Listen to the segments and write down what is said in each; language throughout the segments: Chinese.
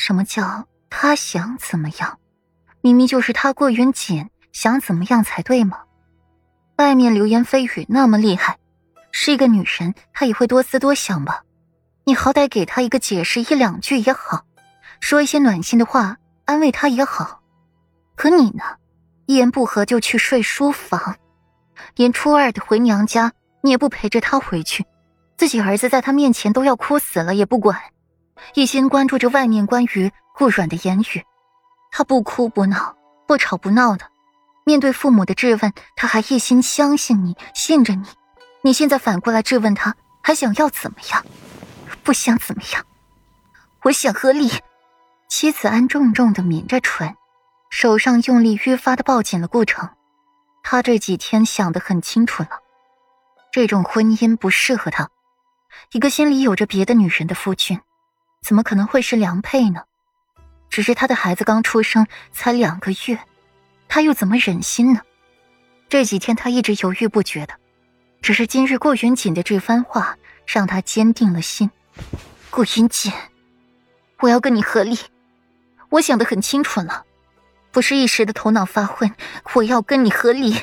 什么叫他想怎么样？明明就是他顾云锦想怎么样才对吗？外面流言蜚语那么厉害，是一个女人，她也会多思多想吧？你好歹给她一个解释，一两句也好，说一些暖心的话安慰她也好。可你呢，一言不合就去睡书房，连初二的回娘家你也不陪着她回去，自己儿子在她面前都要哭死了也不管，一心关注着外面关于顾阮的言语。他不哭不闹，不吵不闹的。面对父母的质问，他还一心相信你，信着你。你现在反过来质问他，还想要怎么样？不想怎么样？我想和你。妻子安重重的抿着唇，手上用力愈发的抱紧了顾城。他这几天想得很清楚了，这种婚姻不适合他。一个心里有着别的女人的夫君，怎么可能会是良配呢？只是他的孩子刚出生，才两个月。他又怎么忍心呢？这几天他一直犹豫不决的，只是今日顾云锦的这番话让他坚定了心。顾云锦，我要跟你和离，我想的很清楚了，不是一时的头脑发昏。我要跟你和离，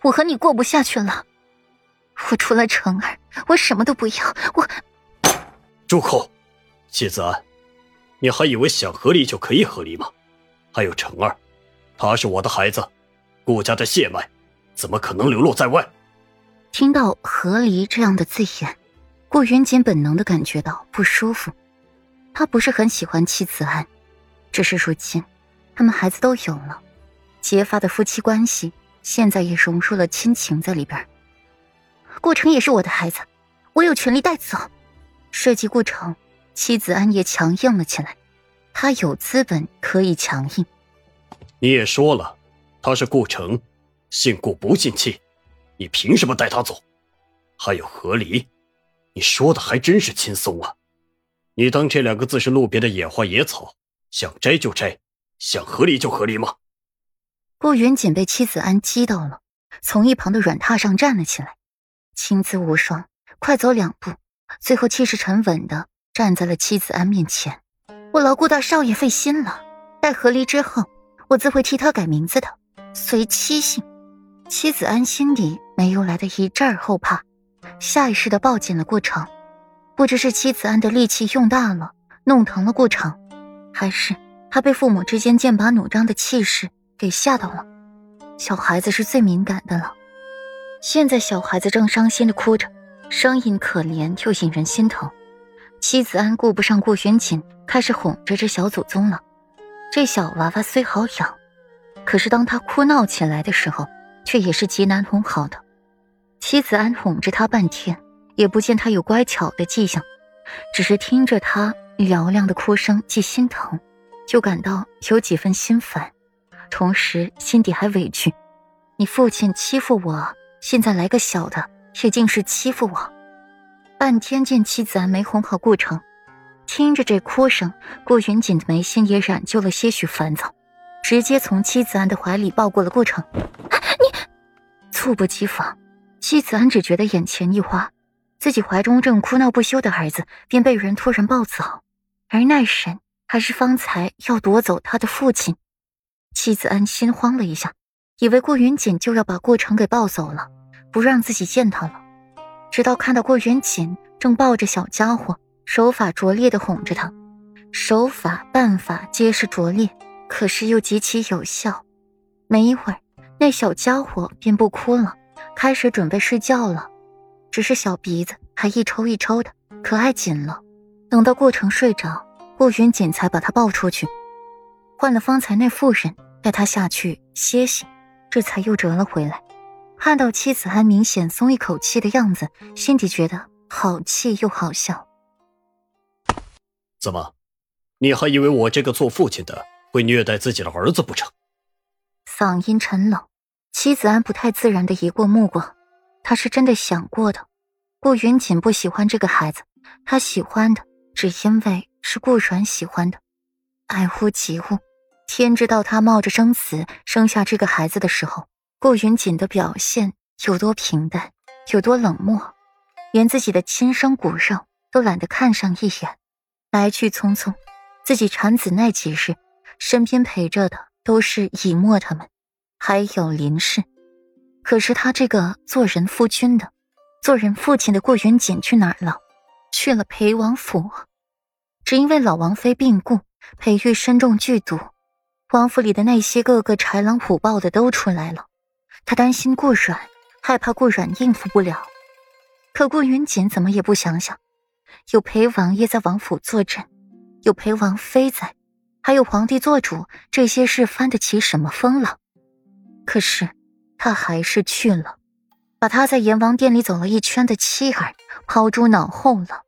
我和你过不下去了。我除了成儿，我什么都不要。我住口，谢子安，你还以为想和离就可以和离吗？还有成儿。他是我的孩子，顾家的血脉，怎么可能流落在外？听到“和离”这样的字眼，顾云锦本能的感觉到不舒服。他不是很喜欢妻子安，只是如今他们孩子都有了，结发的夫妻关系现在也融入了亲情在里边。顾城也是我的孩子，我有权利带走。涉及顾城，妻子安也强硬了起来，他有资本可以强硬。你也说了，他是顾城，姓顾不姓戚，你凭什么带他走？还有和离，你说的还真是轻松啊！你当这两个字是路边的野花野草，想摘就摘，想和离就和离吗？顾云锦被妻子安激到了，从一旁的软榻上站了起来，青姿无双，快走两步，最后气势沉稳的站在了妻子安面前。我劳顾大少爷费心了，待和离之后。我自会替他改名字的，随妻姓。妻子安心里没由来的一阵后怕，下意识的抱紧了顾城。不知是妻子安的力气用大了，弄疼了顾城，还是他被父母之间剑拔弩张的气势给吓到了。小孩子是最敏感的了。现在小孩子正伤心的哭着，声音可怜又引人心疼。妻子安顾不上顾玄锦，开始哄着这小祖宗了。这小娃娃虽好养，可是当他哭闹起来的时候，却也是极难哄好的。妻子安哄着他半天，也不见他有乖巧的迹象，只是听着他嘹亮的哭声，既心疼，就感到有几分心烦，同时心底还委屈。你父亲欺负我，现在来个小的，也竟是欺负我。半天见妻子安没哄好顾城。听着这哭声，顾云锦的眉心也染就了些许烦躁，直接从妻子安的怀里抱过了顾城。你猝不及防，妻子安只觉得眼前一花，自己怀中正哭闹不休的儿子便被人突然抱走，而那人还是方才要夺走他的父亲。妻子安心慌了一下，以为顾云锦就要把顾城给抱走了，不让自己见他了，直到看到顾云锦正抱着小家伙。手法拙劣的哄着他，手法办法皆是拙劣，可是又极其有效。没一会儿，那小家伙便不哭了，开始准备睡觉了，只是小鼻子还一抽一抽的，可爱紧了。等到顾城睡着，顾云锦才把他抱出去，换了方才那妇人带他下去歇息，这才又折了回来。看到妻子还明显松一口气的样子，心底觉得好气又好笑。怎么，你还以为我这个做父亲的会虐待自己的儿子不成？嗓音沉冷，妻子安不太自然的移过目光。他是真的想过的，顾云锦不喜欢这个孩子，他喜欢的只因为是顾阮喜欢的，爱屋及乌。天知道他冒着生死生下这个孩子的时候，顾云锦的表现有多平淡，有多冷漠，连自己的亲生骨肉都懒得看上一眼。来去匆匆，自己产子那几日，身边陪着的都是以沫他们，还有林氏。可是他这个做人夫君的、做人父亲的顾云锦去哪儿了？去了裴王府。只因为老王妃病故，裴玉身中剧毒，王府里的那些个个豺狼虎豹的都出来了。他担心顾软，害怕顾软应付不了。可顾云锦怎么也不想想，有裴王爷在王府坐镇。有陪王妃在，还有皇帝做主，这些事翻得起什么风浪？可是他还是去了，把他在阎王殿里走了一圈的妻儿抛诸脑后了。